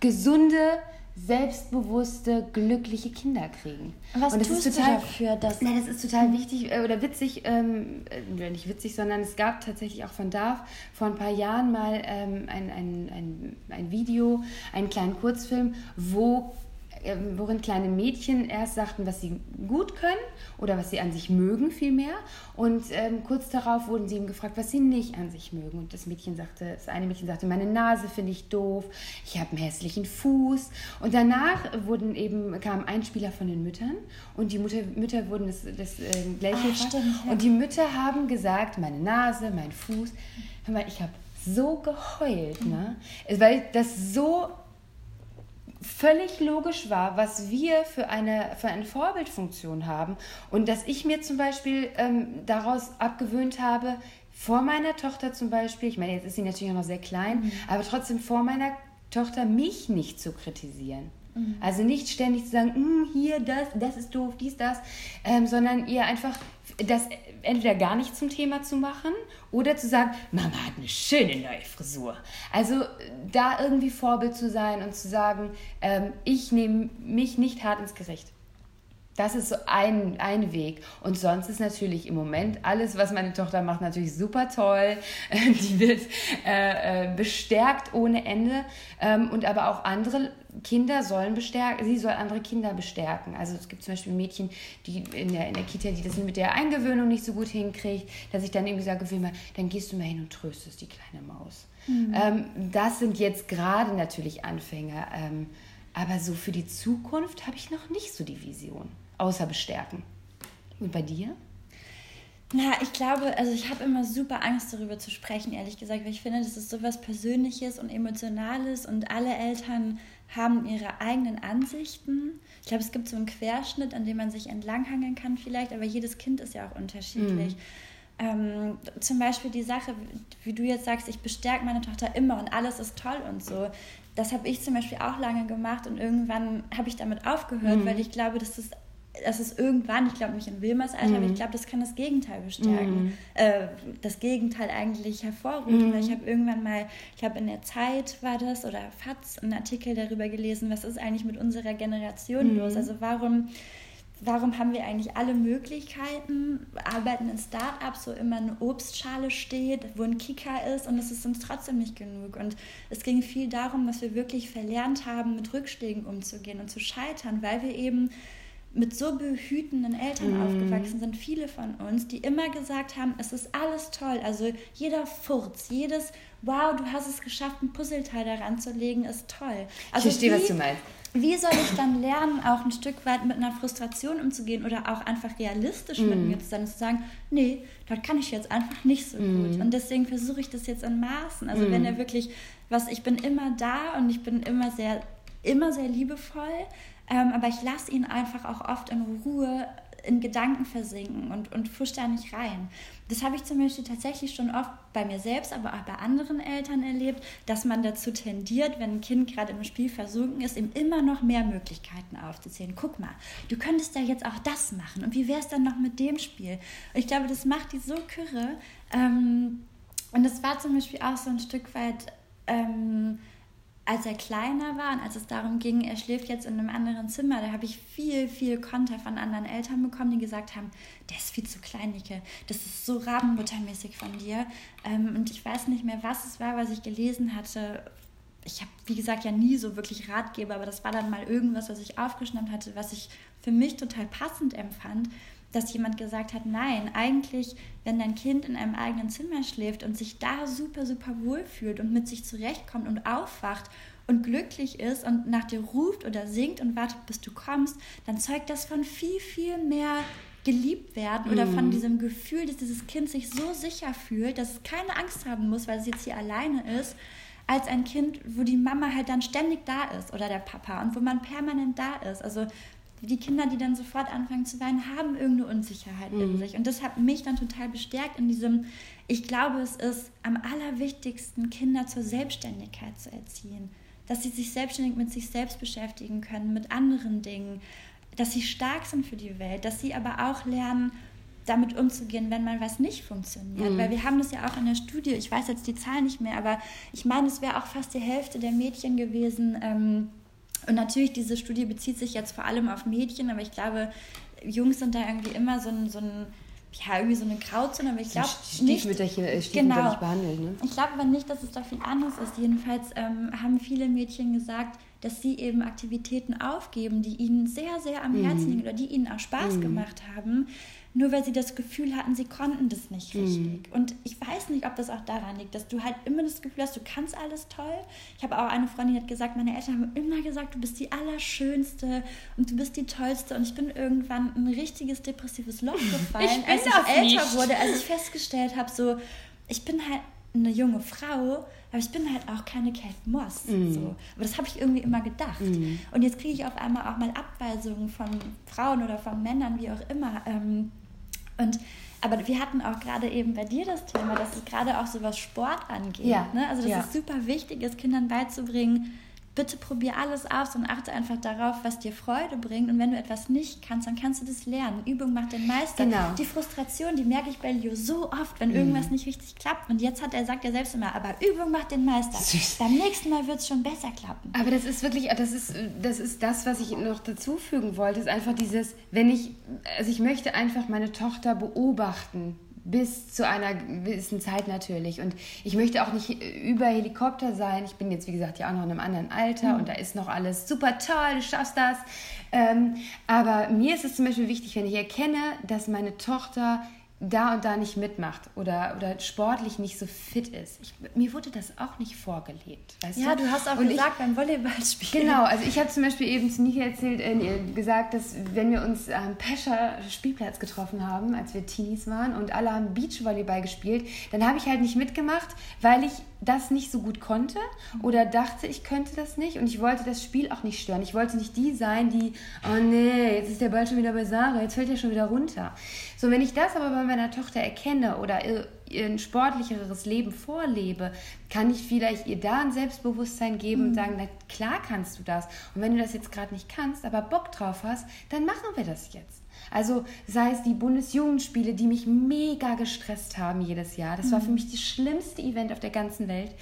gesunde, selbstbewusste, glückliche Kinder kriegen. Was und das tust ist du total, dafür, dass- Nein, das ist total wichtig äh, oder witzig, ähm, äh, nicht witzig, sondern es gab tatsächlich auch von DARF vor ein paar Jahren mal ähm, ein, ein, ein, ein Video, einen kleinen Kurzfilm, wo worin kleine Mädchen erst sagten, was sie gut können oder was sie an sich mögen vielmehr. Und ähm, kurz darauf wurden sie eben gefragt, was sie nicht an sich mögen. Und das Mädchen sagte, das eine Mädchen sagte, meine Nase finde ich doof, ich habe einen hässlichen Fuß. Und danach wurden eben, kamen Einspieler von den Müttern und die Mutter, Mütter wurden das, das äh, gleiche Ah, stimmt, ja. Und die Mütter haben gesagt, meine Nase, mein Fuß. Hör mal, ich habe so geheult, ne? Weil das so völlig logisch war, was wir für eine, für eine Vorbildfunktion haben. Und dass ich mir zum Beispiel ähm, daraus abgewöhnt habe, vor meiner Tochter zum Beispiel, ich meine, jetzt ist sie natürlich auch noch sehr klein, aber trotzdem vor meiner Tochter mich nicht zu kritisieren. Also nicht ständig zu sagen, "Mm, hier, das, das ist doof, dies, das, ähm, sondern ihr einfach das entweder gar nicht zum Thema zu machen oder zu sagen, Mama hat eine schöne neue Frisur. Also da irgendwie Vorbild zu sein und zu sagen, ähm, ich nehme mich nicht hart ins Gericht. Das ist so ein, ein Weg. Und sonst ist natürlich im Moment alles, was meine Tochter macht, natürlich super toll. Die wird äh, äh, bestärkt ohne Ende. Ähm, und aber auch andere Kinder sollen bestärken, sie soll andere Kinder bestärken. Also es gibt zum Beispiel Mädchen, die in der, in der Kita, die das mit der Eingewöhnung nicht so gut hinkriegt, dass ich dann irgendwie sage, Wilma, dann gehst du mal hin und tröstest die kleine Maus. Mhm. Ähm, das sind jetzt gerade natürlich Anfänger. Ähm, aber so für die Zukunft habe ich noch nicht so die Vision, außer bestärken. Und bei dir? Na, ich glaube, also ich habe immer super Angst darüber zu sprechen, ehrlich gesagt, weil ich finde, das ist so was Persönliches und Emotionales und alle Eltern haben ihre eigenen Ansichten. Ich glaube, es gibt so einen Querschnitt, an dem man sich entlanghangeln kann vielleicht, aber jedes Kind ist ja auch unterschiedlich. Mhm. Ähm, zum Beispiel die Sache, wie du jetzt sagst, ich bestärke meine Tochter immer und alles ist toll und so. Das habe ich zum Beispiel auch lange gemacht und irgendwann habe ich damit aufgehört, mhm. weil ich glaube, dass das das ist irgendwann, ich glaube nicht in Wilmers Alter, mhm. aber ich glaube, das kann das Gegenteil bestärken. Mhm. Äh, das Gegenteil eigentlich hervorrufen. Mhm. Weil ich habe irgendwann mal, ich habe in der Zeit war das oder FATS einen Artikel darüber gelesen, was ist eigentlich mit unserer Generation mhm. los? Also warum warum haben wir eigentlich alle Möglichkeiten, arbeiten in Startups, wo immer eine Obstschale steht, wo ein Kicker ist und es ist uns trotzdem nicht genug. Und es ging viel darum, dass wir wirklich verlernt haben, mit Rückschlägen umzugehen und zu scheitern, weil wir eben mit so behütenden Eltern mm. aufgewachsen sind, viele von uns, die immer gesagt haben, es ist alles toll. Also jeder Furz, jedes Wow, du hast es geschafft, ein Puzzleteil daran zu legen, ist toll. Also ich verstehe, wie, was du meinst. Wie soll ich dann lernen, auch ein Stück weit mit einer Frustration umzugehen oder auch einfach realistisch mm. mit mir zu sein und zu sagen, nee, dort kann ich jetzt einfach nicht so mm. gut. Und deswegen versuche ich das jetzt in Maßen. Also wenn er wirklich, was, ich bin immer da und ich bin immer sehr, immer sehr liebevoll, ähm, aber ich lasse ihn einfach auch oft in Ruhe in Gedanken versinken und, und fusch da nicht rein. Das habe ich zum Beispiel tatsächlich schon oft bei mir selbst, aber auch bei anderen Eltern erlebt, dass man dazu tendiert, wenn ein Kind gerade im Spiel versunken ist, ihm immer noch mehr Möglichkeiten aufzuzählen. Guck mal, du könntest ja jetzt auch das machen und wie wäre es dann noch mit dem Spiel? Und ich glaube, das macht die so kürre. Ähm, und das war zum Beispiel auch so ein Stück weit... Ähm, als er kleiner war und als es darum ging, er schläft jetzt in einem anderen Zimmer, da habe ich viel, viel Konter von anderen Eltern bekommen, die gesagt haben, der ist viel zu klein, Nike. Das ist so rabenmuttermäßig von dir. Ähm, und ich weiß nicht mehr, was es war, was ich gelesen hatte. Ich habe, wie gesagt, ja nie so wirklich Ratgeber, aber das war dann mal irgendwas, was ich aufgeschnappt hatte, was ich für mich total passend empfand dass jemand gesagt hat, nein, eigentlich, wenn dein Kind in einem eigenen Zimmer schläft und sich da super, super wohl fühlt und mit sich zurechtkommt und aufwacht und glücklich ist und nach dir ruft oder singt und wartet, bis du kommst, dann zeugt das von viel, viel mehr geliebt werden oder von mhm. diesem Gefühl, dass dieses Kind sich so sicher fühlt, dass es keine Angst haben muss, weil es jetzt hier alleine ist, als ein Kind, wo die Mama halt dann ständig da ist oder der Papa und wo man permanent da ist. Also die Kinder, die dann sofort anfangen zu weinen, haben irgendeine Unsicherheit mhm. in sich. Und das hat mich dann total bestärkt in diesem, ich glaube, es ist am allerwichtigsten, Kinder zur Selbstständigkeit zu erziehen. Dass sie sich selbstständig mit sich selbst beschäftigen können, mit anderen Dingen, dass sie stark sind für die Welt, dass sie aber auch lernen, damit umzugehen, wenn mal was nicht funktioniert. Mhm. Weil wir haben das ja auch in der Studie, ich weiß jetzt die Zahl nicht mehr, aber ich meine, es wäre auch fast die Hälfte der Mädchen gewesen, ähm, und natürlich, diese Studie bezieht sich jetzt vor allem auf Mädchen, aber ich glaube, Jungs sind da irgendwie immer so ein, so ein ja, irgendwie so eine Grauzone, aber ich glaube nicht, äh, genau. behandelt. Ne? Ich glaube aber nicht, dass es da viel anders ist. Jedenfalls ähm, haben viele Mädchen gesagt, dass sie eben Aktivitäten aufgeben, die ihnen sehr, sehr am Herzen mhm. liegen oder die ihnen auch Spaß mhm. gemacht haben, nur weil sie das Gefühl hatten, sie konnten das nicht mhm. richtig. Mhm. Und ich weiß nicht, ob das auch daran liegt, dass du halt immer das Gefühl hast, du kannst alles toll. Ich habe auch eine Freundin, die hat gesagt, meine Eltern haben immer gesagt, du bist die Allerschönste und du bist die Tollste. Und ich bin irgendwann ein richtiges depressives Loch gefallen, als ich älter nicht. wurde, als ich festgestellt habe, so, ich bin halt eine junge Frau, aber ich bin halt auch keine Kate Moss. Mm. So. Aber das habe ich irgendwie immer gedacht. Mm. Und jetzt kriege ich auf einmal auch mal Abweisungen von Frauen oder von Männern, wie auch immer. Ähm, und aber wir hatten auch gerade eben bei dir das Thema, dass es gerade auch so was Sport angeht. Ja. Ne? Also dass ja. es super wichtig ist, Kindern beizubringen, bitte probier alles aus und achte einfach darauf, was dir Freude bringt. Und wenn du etwas nicht kannst, dann kannst du das lernen. Übung macht den Meister. Genau. Die Frustration, die merke ich bei Leo so oft, wenn mhm. irgendwas nicht richtig klappt. Und jetzt hat er, sagt er selbst immer, aber Übung macht den Meister. Süß. Beim nächsten Mal wird es schon besser klappen. Aber das ist wirklich, das ist, das ist das, was ich noch dazufügen wollte, ist einfach dieses, wenn ich, also ich möchte einfach meine Tochter beobachten bis zu einer gewissen Zeit natürlich. Und ich möchte auch nicht über Helikopter sein. Ich bin jetzt, wie gesagt, ja auch noch in einem anderen Alter mhm. und da ist noch alles super toll, du schaffst das. Ähm, aber mir ist es zum Beispiel wichtig, wenn ich erkenne, dass meine Tochter da und da nicht mitmacht oder, oder sportlich nicht so fit ist. Ich, mir wurde das auch nicht vorgelebt. Ja, du? du hast auch und gesagt ich, beim Volleyballspiel. Genau, also ich habe zum Beispiel eben zu Nika erzählt, äh, gesagt, dass wenn wir uns am Pescher Spielplatz getroffen haben, als wir Teenies waren und alle haben Beachvolleyball gespielt, dann habe ich halt nicht mitgemacht, weil ich das nicht so gut konnte oder dachte, ich könnte das nicht und ich wollte das Spiel auch nicht stören. Ich wollte nicht die sein, die, oh nee, jetzt ist der Ball schon wieder bei Sarah, jetzt fällt er schon wieder runter. So, wenn ich das aber bei meiner Tochter erkenne oder ihr, ein sportlicheres Leben vorlebe, kann ich vielleicht ihr da ein Selbstbewusstsein geben mhm. und sagen, na klar kannst du das. Und wenn du das jetzt gerade nicht kannst, aber Bock drauf hast, dann machen wir das jetzt. Also sei es die Bundesjugendspiele, die mich mega gestresst haben jedes Jahr. Das war für mhm. mich das schlimmste Event auf der ganzen Welt.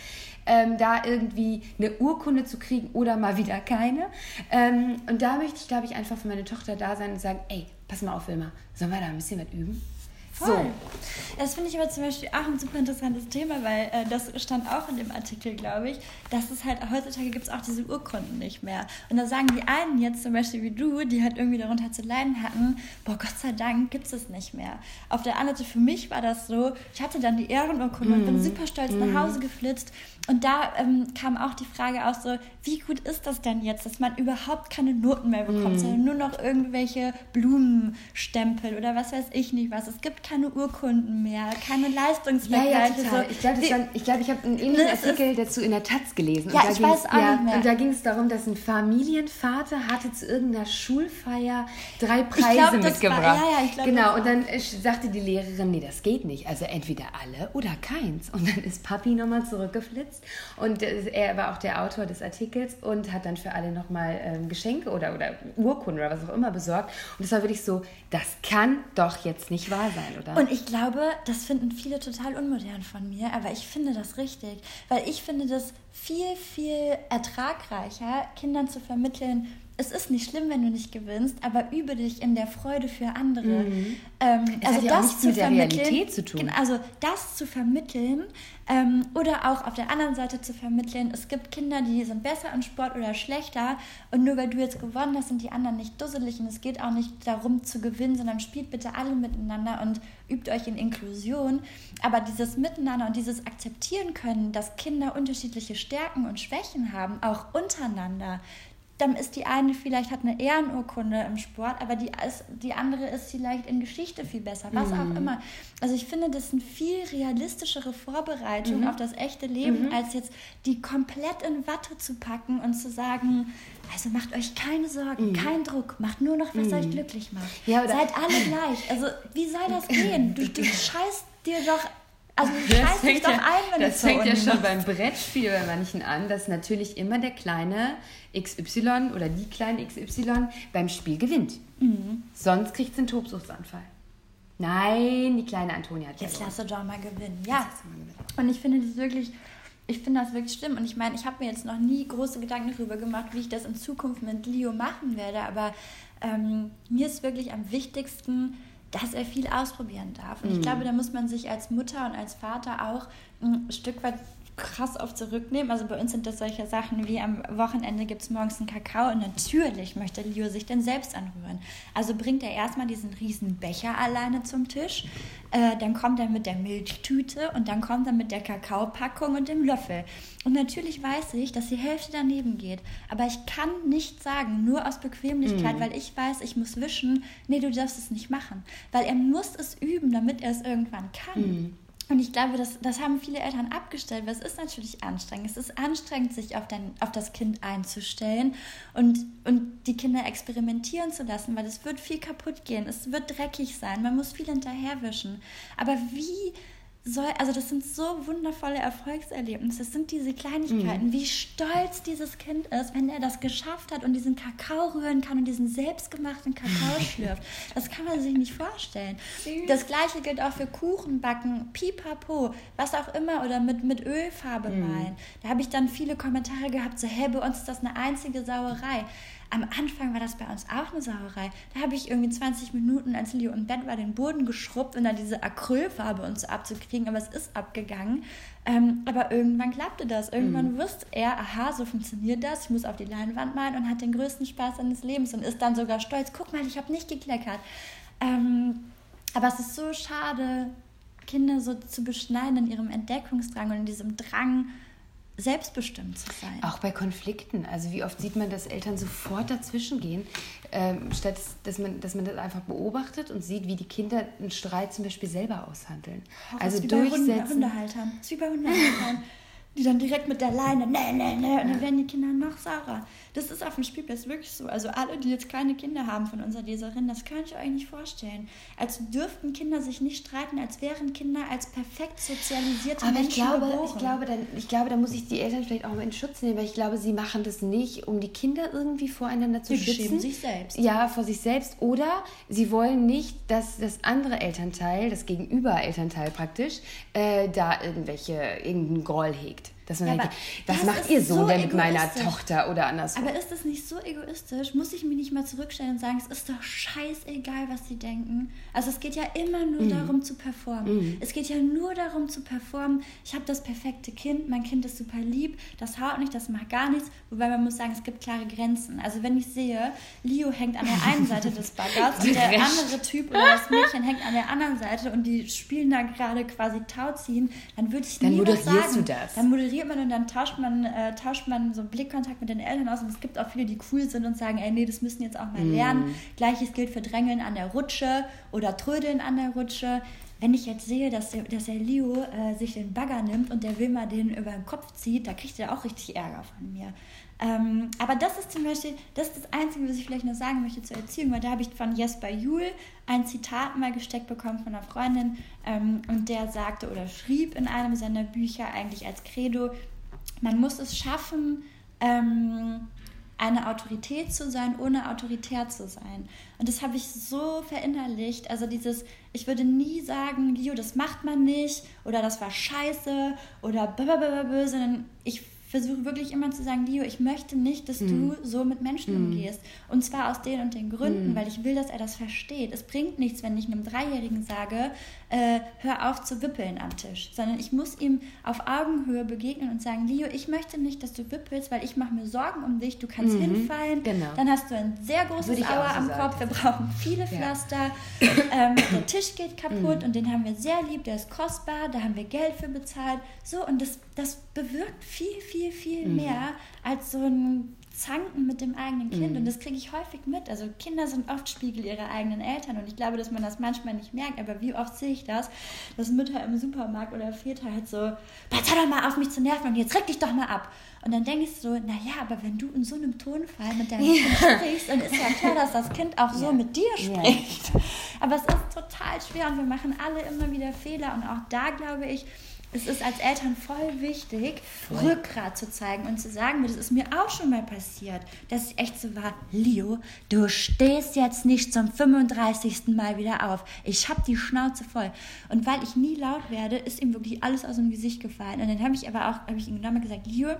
Ähm, da irgendwie eine Urkunde zu kriegen oder mal wieder keine. Ähm, und da möchte ich, glaube ich, einfach für meine Tochter da sein und sagen, ey, pass mal auf, Wilma, sollen wir da ein bisschen was üben? So. Das finde ich aber zum Beispiel auch ein super interessantes Thema, weil äh, das stand auch in dem Artikel, glaube ich, dass es halt heutzutage gibt es auch diese Urkunden nicht mehr. Und da sagen die einen jetzt zum Beispiel wie du, die halt irgendwie darunter zu leiden hatten, boah, Gott sei Dank gibt es es nicht mehr. Auf der anderen Seite, für mich war das so, ich hatte dann die Ehrenurkunde mm. und bin mhm. super stolz mm. nach mhm. Hause geflitzt und da ähm, kam auch die Frage auch so, wie gut ist das denn jetzt, dass man überhaupt keine Noten mehr bekommt, mm. sondern nur noch irgendwelche Blumenstempel oder was weiß ich nicht was. Es gibt keine Urkunden mehr, keine Leistungsvergleiche. Ja, ja. So, ich glaube, ich, glaub, ich habe einen ähnlichen Artikel dazu in der Taz gelesen. Ja, ich weiß auch ja, nicht mehr. Und da ging es darum, dass ein Familienvater hatte zu irgendeiner Schulfeier drei Preise glaub, mitgebracht. War, ja, ja, ich glaub, genau, und dann sagte die Lehrerin, nee, das geht nicht. Also entweder alle oder keins. Und dann ist Papi nochmal zurückgeflitzt und er war auch der Autor des Artikels und hat dann für alle nochmal ähm, Geschenke oder, oder Urkunden oder was auch immer besorgt. Und es war wirklich so, das kann doch jetzt nicht wahr sein, oder? Und ich glaube, das finden viele total unmodern von mir, aber ich finde das richtig, weil ich finde das viel, viel ertragreicher, Kindern zu vermitteln, es ist nicht schlimm, wenn du nicht gewinnst, aber übe dich in der Freude für andere. Mhm. Ähm, also ja das zu vermitteln, zu. Also das zu vermitteln ähm, oder auch auf der anderen Seite zu vermitteln, es gibt Kinder, die sind besser im Sport oder schlechter und nur weil du jetzt gewonnen hast, sind die anderen nicht dusselig und es geht auch nicht darum zu gewinnen, sondern spielt bitte alle miteinander und übt euch in Inklusion. Aber dieses Miteinander und dieses Akzeptieren können, dass Kinder unterschiedliche Stärken und Schwächen haben, auch untereinander, dann ist die eine vielleicht hat eine Ehrenurkunde im Sport, aber die, die andere ist vielleicht in Geschichte viel besser, was mhm. auch immer. Also ich finde, das sind viel realistischere Vorbereitungen mhm. auf das echte Leben, mhm. als jetzt die komplett in Watte zu packen und zu sagen, also macht euch keine Sorgen, mhm. kein Druck, macht nur noch, was mhm. euch glücklich macht. Ja, Seid alle gleich. Also wie soll das gehen? Du, du scheißt dir doch also das fängt, ja, ein, das fängt ja schon beim Brettspiel bei manchen an, dass natürlich immer der kleine XY oder die kleine XY beim Spiel gewinnt. Mhm. Sonst kriegt sie einen Tobsuchtsanfall. Nein, die kleine Antonia hat Jetzt lass sie doch mal gewinnen. Ja. Und ich finde das wirklich, ich finde das wirklich schlimm. Und ich meine, ich habe mir jetzt noch nie große Gedanken darüber gemacht, wie ich das in Zukunft mit Leo machen werde. Aber ähm, mir ist wirklich am wichtigsten, dass er viel ausprobieren darf. Und mhm. ich glaube, da muss man sich als Mutter und als Vater auch ein Stück weit krass auf zurücknehmen. Also bei uns sind das solche Sachen wie am Wochenende gibt es morgens einen Kakao und natürlich möchte Leo sich dann selbst anrühren. Also bringt er erstmal diesen riesen Becher alleine zum Tisch, äh, dann kommt er mit der Milchtüte und dann kommt er mit der Kakaopackung und dem Löffel. Und natürlich weiß ich, dass die Hälfte daneben geht. Aber ich kann nicht sagen, nur aus Bequemlichkeit, mm. weil ich weiß, ich muss wischen, nee, du darfst es nicht machen. Weil er muss es üben, damit er es irgendwann kann. Mm. Und ich glaube, das, das haben viele Eltern abgestellt, weil es ist natürlich anstrengend. Es ist anstrengend, sich auf, dein, auf das Kind einzustellen und, und die Kinder experimentieren zu lassen, weil es wird viel kaputt gehen. Es wird dreckig sein. Man muss viel hinterherwischen. Aber wie soll, also das sind so wundervolle Erfolgserlebnisse. Das sind diese Kleinigkeiten, mhm. wie stolz dieses Kind ist, wenn er das geschafft hat und diesen Kakao rühren kann und diesen selbstgemachten Kakao schlürft. Das kann man sich nicht vorstellen. Das gleiche gilt auch für Kuchenbacken, Pipapo, was auch immer oder mit, mit Ölfarbe mhm. malen. Da habe ich dann viele Kommentare gehabt, so, hey, bei uns ist das eine einzige Sauerei. Am Anfang war das bei uns auch eine Sauerei. Da habe ich irgendwie 20 Minuten, als Leo im Bett war, den Boden geschrubbt und dann diese Acrylfarbe und so abzukriegen, aber es ist abgegangen. Ähm, aber irgendwann klappte das. Irgendwann mhm. wusste er, aha, so funktioniert das, ich muss auf die Leinwand malen und hat den größten Spaß seines Lebens und ist dann sogar stolz, guck mal, ich habe nicht gekleckert. Ähm, aber es ist so schade, Kinder so zu beschneiden in ihrem Entdeckungsdrang und in diesem Drang, selbstbestimmt zu sein. Auch bei Konflikten. Also wie oft sieht man, dass Eltern sofort dazwischen gehen, ähm, statt dass man, dass man das einfach beobachtet und sieht, wie die Kinder einen Streit zum Beispiel selber aushandeln. Oh, also durchsetzen. Bei Hundehaltern. Das ist wie bei Hundehaltern. die dann direkt mit der Leine, ne, ne, ne, und dann werden die Kinder noch saurer. Das ist auf dem Spielplatz wirklich so. Also alle, die jetzt keine Kinder haben von unserer Leserin, das könnt ihr euch nicht vorstellen. Als dürften Kinder sich nicht streiten, als wären Kinder als perfekt sozialisierte Aber Menschen ich glaube, ich glaube, dann, ich glaube, da muss ich die Eltern vielleicht auch mal in Schutz nehmen, weil ich glaube, sie machen das nicht, um die Kinder irgendwie voreinander zu sie schützen. Schämen sich selbst. Ja, vor sich selbst. Oder sie wollen nicht, dass das andere Elternteil, das Gegenüber-Elternteil praktisch, äh, da irgendwelche, irgendeinen Groll hegt. Dass man ja, denkt, was macht ihr Sohn so denn mit meiner Tochter oder andersrum? Aber ist das nicht so egoistisch? Muss ich mich nicht mal zurückstellen und sagen, es ist doch scheißegal, was sie denken? Also es geht ja immer nur mm. darum zu performen. Mm. Es geht ja nur darum zu performen. Ich habe das perfekte Kind, mein Kind ist super lieb, das haut nicht, das macht gar nichts. Wobei man muss sagen, es gibt klare Grenzen. Also wenn ich sehe, Leo hängt an der einen Seite des Baggers und der andere Typ oder das Mädchen hängt an der anderen Seite und die spielen da gerade quasi Tauziehen, dann würde ich dann nie was sagen. Du das. Dann moderiert reagiert man und dann tauscht man, äh, tauscht man so einen Blickkontakt mit den Eltern aus. Und es gibt auch viele, die cool sind und sagen, ey, nee, das müssen jetzt auch mal mhm. lernen. Gleiches gilt für Drängeln an der Rutsche oder Trödeln an der Rutsche. Wenn ich jetzt sehe, dass der, dass der Leo äh, sich den Bagger nimmt und der Wilma den über den Kopf zieht, da kriegt er auch richtig Ärger von mir. Ähm, aber das ist zum Beispiel, das ist das Einzige, was ich vielleicht noch sagen möchte zur Erziehung, weil da habe ich von Jesper Juhl ein Zitat mal gesteckt bekommen von einer Freundin ähm, und der sagte oder schrieb in einem seiner Bücher eigentlich als Credo, man muss es schaffen, ähm, eine Autorität zu sein, ohne autoritär zu sein. Und das habe ich so verinnerlicht. Also dieses, ich würde nie sagen, Leo, das macht man nicht oder das war scheiße oder blablabla, sondern ich versuche wirklich immer zu sagen, Leo, ich möchte nicht, dass mm. du mhm. so mit Menschen mm. umgehst. Und zwar aus den und den Gründen, mm. weil ich will, dass er das versteht. Es bringt nichts, wenn ich einem Dreijährigen sage, äh, hör auf zu wippeln am Tisch, sondern ich muss ihm auf Augenhöhe begegnen und sagen, Leo, ich möchte nicht, dass du wippelst, weil ich mache mir Sorgen um dich, du kannst mhm. hinfallen, genau. dann hast du ein sehr großes Aua so am sagen. Kopf, wir brauchen viele Pflaster, ja. ähm, der Tisch geht kaputt und den haben wir sehr lieb, der ist kostbar, da haben wir Geld für bezahlt, so und das, das bewirkt viel, viel, viel mhm. mehr als so ein Zanken mit dem eigenen Kind. Mhm. Und das kriege ich häufig mit. Also Kinder sind oft Spiegel ihrer eigenen Eltern. Und ich glaube, dass man das manchmal nicht merkt. Aber wie oft sehe ich das, dass Mütter im Supermarkt oder Väter halt so, pass doch mal auf mich zu nerven und jetzt reg dich doch mal ab. Und dann denke ich so, naja, aber wenn du in so einem Tonfall mit deinem ja. Kind sprichst, dann ist ja klar, dass das Kind auch so ja. mit dir spricht. Ja. Aber es ist total schwer und wir machen alle immer wieder Fehler. Und auch da glaube ich, es ist als Eltern voll wichtig, voll. Rückgrat zu zeigen und zu sagen, das ist mir auch schon mal passiert, dass ich echt so war, Leo, du stehst jetzt nicht zum 35. Mal wieder auf. Ich habe die Schnauze voll. Und weil ich nie laut werde, ist ihm wirklich alles aus dem Gesicht gefallen. Und dann habe ich aber auch, habe ich ihm genommen gesagt, Leo,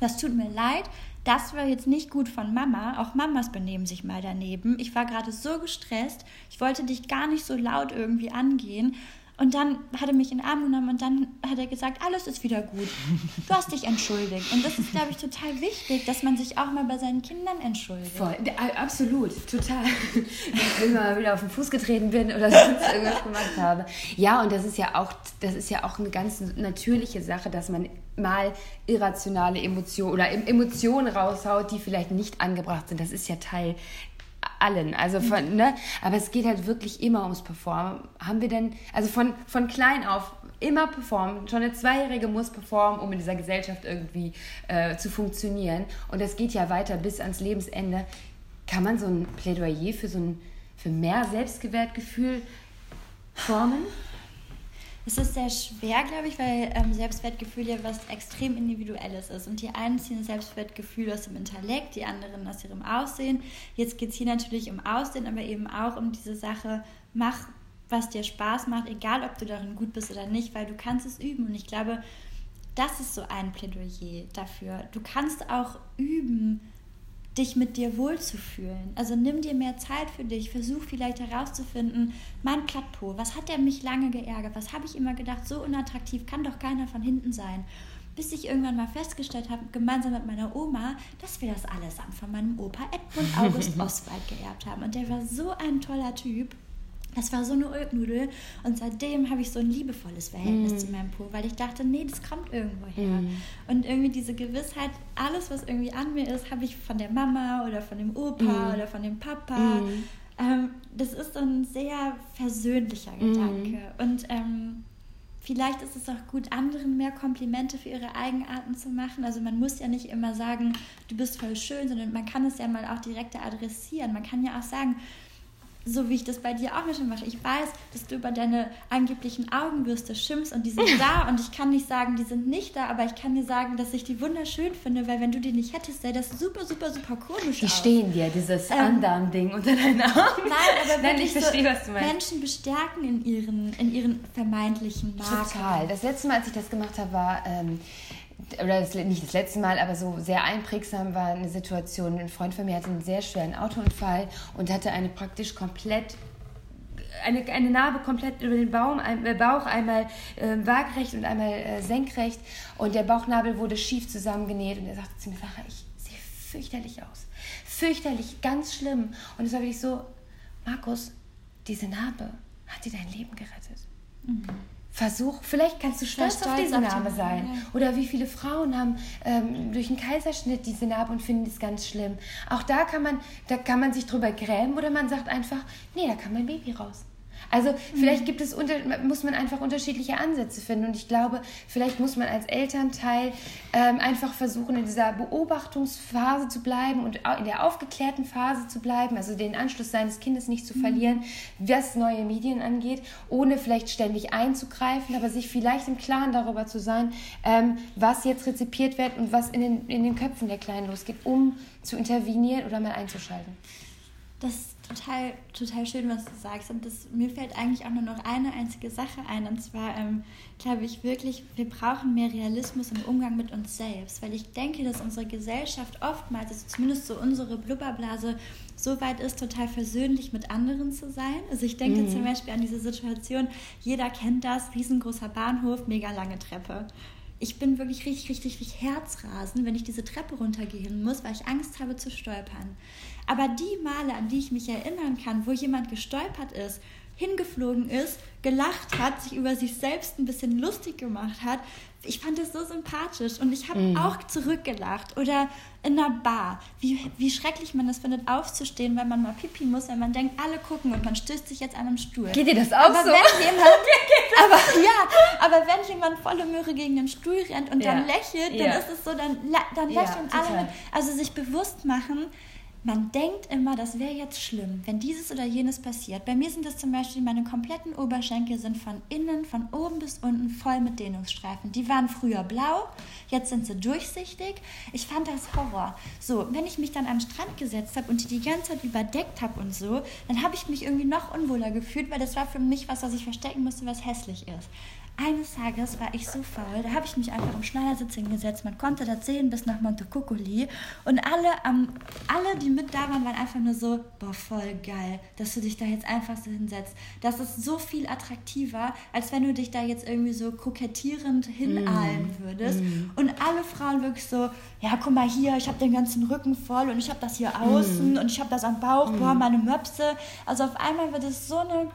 das tut mir leid, das war jetzt nicht gut von Mama. Auch Mamas benehmen sich mal daneben. Ich war gerade so gestresst. Ich wollte dich gar nicht so laut irgendwie angehen. Und dann hat er mich in den Arm genommen und dann hat er gesagt, alles ist wieder gut. Du hast dich entschuldigt. Und das ist, glaube ich, total wichtig, dass man sich auch mal bei seinen Kindern entschuldigt. Voll, absolut, total. Wenn ich mal wieder auf den Fuß getreten bin oder sonst irgendwas gemacht habe. Ja, und das ist ja auch, das ist ja auch eine ganz natürliche Sache, dass man mal irrationale Emotionen oder Emotionen raushaut, die vielleicht nicht angebracht sind. Das ist ja Teil allen. Also von, ne? Aber es geht halt wirklich immer ums Performen. Haben wir denn, also von, von klein auf immer performen. Schon eine Zweijährige muss performen, um in dieser Gesellschaft irgendwie äh, zu funktionieren. Und das geht ja weiter bis ans Lebensende. Kann man so ein Plädoyer für so ein für mehr Selbstgewertgefühl formen? Es ist sehr schwer, glaube ich, weil ähm, Selbstwertgefühl ja was extrem Individuelles ist. Und die einen ziehen Selbstwertgefühl aus dem Intellekt, die anderen aus ihrem Aussehen. Jetzt geht es hier natürlich um Aussehen, aber eben auch um diese Sache, mach, was dir Spaß macht, egal ob du darin gut bist oder nicht, weil du kannst es üben. Und ich glaube, das ist so ein Plädoyer dafür. Du kannst auch üben, dich mit dir wohlzufühlen. Also nimm dir mehr Zeit für dich, versuch vielleicht herauszufinden, mein Plateau, was hat der mich lange geärgert, was habe ich immer gedacht, so unattraktiv kann doch keiner von hinten sein. Bis ich irgendwann mal festgestellt habe, gemeinsam mit meiner Oma, dass wir das allesamt von meinem Opa Edmund August Oswald geerbt haben. Und der war so ein toller Typ. Das war so eine Ulknudel und seitdem habe ich so ein liebevolles Verhältnis mm. zu meinem Po, weil ich dachte, nee, das kommt irgendwo her. Mm. Und irgendwie diese Gewissheit, alles, was irgendwie an mir ist, habe ich von der Mama oder von dem Opa mm. oder von dem Papa. Mm. Ähm, das ist so ein sehr versöhnlicher mm. Gedanke. Und ähm, vielleicht ist es auch gut, anderen mehr Komplimente für ihre Eigenarten zu machen. Also man muss ja nicht immer sagen, du bist voll schön, sondern man kann es ja mal auch direkter adressieren. Man kann ja auch sagen, so wie ich das bei dir auch schon mache. Ich weiß, dass du über deine angeblichen Augenbürste schimpfst und die sind da und ich kann nicht sagen, die sind nicht da, aber ich kann dir sagen, dass ich die wunderschön finde, weil wenn du die nicht hättest, sähe das super, super, super komisch die aus. Die stehen dir, dieses ähm, Andarm-Ding unter deinen Augen. Nein, aber Nein, ich verstehe, so was du meinst. Menschen bestärken in ihren, in ihren vermeintlichen Marken. Total. Das letzte Mal, als ich das gemacht habe, war... Ähm, oder das, nicht das letzte Mal, aber so sehr einprägsam war eine Situation. Ein Freund von mir hatte einen sehr schweren Autounfall und hatte eine praktisch komplett eine, eine Narbe komplett über den Baum, ein, äh, Bauch, einmal äh, waagerecht und einmal äh, senkrecht. Und der Bauchnabel wurde schief zusammengenäht. Und er sagte zu mir, Sarah, ich sehe fürchterlich aus. Fürchterlich, ganz schlimm. Und es war wirklich so, Markus, diese Narbe hat dir dein Leben gerettet. Mhm. Versuch, vielleicht kannst du stolz auf diese Narbe sein. Ja. Oder wie viele Frauen haben ähm, durch einen Kaiserschnitt diese Narbe und finden es ganz schlimm. Auch da kann man, da kann man sich drüber grämen oder man sagt einfach, nee, da kann mein Baby raus. Also vielleicht mhm. gibt es unter, muss man einfach unterschiedliche Ansätze finden und ich glaube, vielleicht muss man als Elternteil ähm, einfach versuchen, in dieser Beobachtungsphase zu bleiben und in der aufgeklärten Phase zu bleiben, also den Anschluss seines Kindes nicht zu mhm. verlieren, was neue Medien angeht, ohne vielleicht ständig einzugreifen, aber sich vielleicht im Klaren darüber zu sein, ähm, was jetzt rezipiert wird und was in den, in den Köpfen der Kleinen losgeht, um zu intervenieren oder mal einzuschalten. Das total, total schön, was du sagst. Und das, mir fällt eigentlich auch nur noch eine einzige Sache ein. Und zwar ähm, glaube ich wirklich, wir brauchen mehr Realismus im Umgang mit uns selbst. Weil ich denke, dass unsere Gesellschaft oftmals, also zumindest so unsere Blubberblase, so weit ist, total versöhnlich mit anderen zu sein. Also ich denke mhm. zum Beispiel an diese Situation, jeder kennt das, riesengroßer Bahnhof, mega lange Treppe ich bin wirklich richtig, richtig, richtig herzrasen, wenn ich diese Treppe runtergehen muss, weil ich Angst habe zu stolpern. Aber die Male, an die ich mich erinnern kann, wo jemand gestolpert ist, hingeflogen ist, gelacht hat, sich über sich selbst ein bisschen lustig gemacht hat, ich fand das so sympathisch und ich habe mm. auch zurückgelacht. Oder in einer Bar, wie, wie schrecklich man das findet, aufzustehen, weil man mal pipi muss, wenn man denkt, alle gucken und man stößt sich jetzt an einem Stuhl. Geht dir das auch aber so? Wenn jemand, aber, ja, aber wenn jemand volle Möhre gegen den Stuhl rennt und ja. dann lächelt, dann ja. ist es so, dann, dann lächeln ja, alle mit. Also sich bewusst machen, man denkt immer, das wäre jetzt schlimm, wenn dieses oder jenes passiert. Bei mir sind das zum Beispiel, meine kompletten Oberschenkel sind von innen, von oben bis unten voll mit Dehnungsstreifen. Die waren früher blau, jetzt sind sie durchsichtig. Ich fand das Horror. So, wenn ich mich dann an den Strand gesetzt habe und die die ganze Zeit überdeckt habe und so, dann habe ich mich irgendwie noch unwohler gefühlt, weil das war für mich was, was ich verstecken musste, was hässlich ist. Eines Tages war ich so faul, da habe ich mich einfach im Schneidersitz hingesetzt. Man konnte da sehen bis nach Montecuccoli. Und alle, ähm, alle, die mit da waren, waren einfach nur so, boah, voll geil, dass du dich da jetzt einfach so hinsetzt. Das ist so viel attraktiver, als wenn du dich da jetzt irgendwie so kokettierend hinahlen mm. würdest. Mm. Und alle Frauen wirklich so, ja, guck mal hier, ich habe den ganzen Rücken voll und ich habe das hier außen mm. und ich habe das am Bauch, boah, mm. meine Möpse. Also auf einmal wird es so eine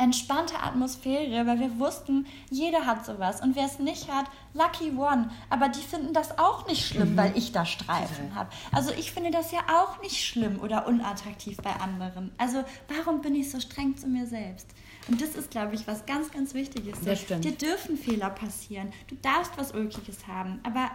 entspannte Atmosphäre, weil wir wussten, jeder hat sowas und wer es nicht hat, lucky one. Aber die finden das auch nicht schlimm, mhm. weil ich da Streifen habe. Also ich finde das ja auch nicht schlimm oder unattraktiv bei anderen. Also warum bin ich so streng zu mir selbst? Und das ist, glaube ich, was ganz, ganz Wichtiges. Dir dürfen Fehler passieren. Du darfst was Ulkiges haben, aber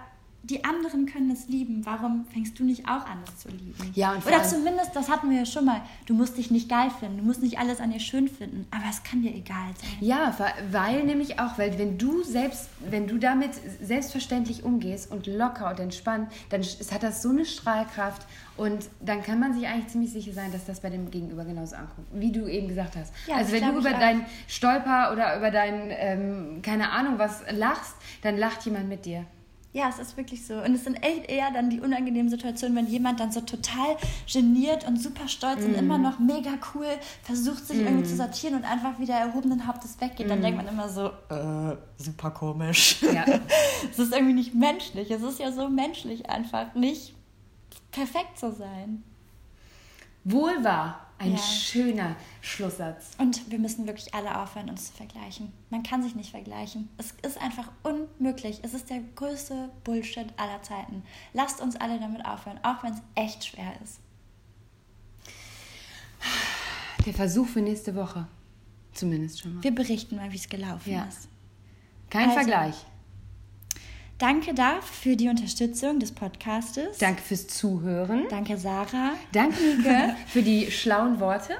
die anderen können es lieben. Warum fängst du nicht auch an, es zu lieben? Ja, und Oder zumindest, das hatten wir ja schon mal, du musst dich nicht geil finden, du musst nicht alles an dir schön finden, aber es kann dir egal sein. Ja, weil- nämlich auch, weil wenn du selbst, wenn du damit selbstverständlich umgehst und locker und entspannt, dann hat das so eine Strahlkraft und dann kann man sich eigentlich ziemlich sicher sein, dass das bei dem Gegenüber genauso ankommt, wie du eben gesagt hast. Ja, also wenn du über deinen Stolper oder über deinen, ähm, keine Ahnung was lachst, dann lacht jemand mit dir. Ja, es ist wirklich so. Und es sind echt eher dann die unangenehmen Situationen, wenn jemand dann so total geniert und super stolz Mhm. und immer noch mega cool versucht, sich irgendwie zu sortieren und einfach wieder erhobenen Hauptes weggeht. Dann denkt man immer so, äh, super komisch. Mhm. Ja. es ist irgendwie nicht menschlich. Es ist ja so menschlich einfach, nicht perfekt zu sein. Wohl wahr. Ein Ja. schöner Schlusssatz. Und wir müssen wirklich alle aufhören, uns zu vergleichen. Man kann sich nicht vergleichen. Es ist einfach unmöglich. Es ist der größte Bullshit aller Zeiten. Lasst uns alle damit aufhören, auch wenn es echt schwer ist. Der Versuch für nächste Woche. Zumindest schon mal. Wir berichten mal, wie es gelaufen Ja. ist. Kein Also. Vergleich. Danke da für die Unterstützung des Podcastes. Danke fürs Zuhören. Danke, Sarah. Danke, Nike, für die schlauen Worte.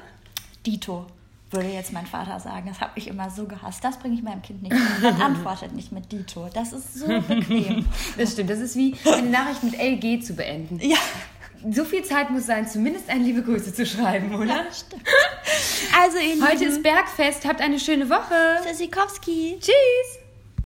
Dito, würde jetzt mein Vater sagen. Das habe ich immer so gehasst. Das bringe ich meinem Kind nicht. Man antwortet nicht mit Dito. Das ist so bequem. Das stimmt. Das ist wie eine Nachricht mit LG zu beenden. ja, So viel Zeit muss sein, zumindest eine liebe Grüße zu schreiben, oder? ja, stimmt. Also, ihr Heute ist Bergfest. Habt eine schöne Woche. Tschüssikowski. Tschüss.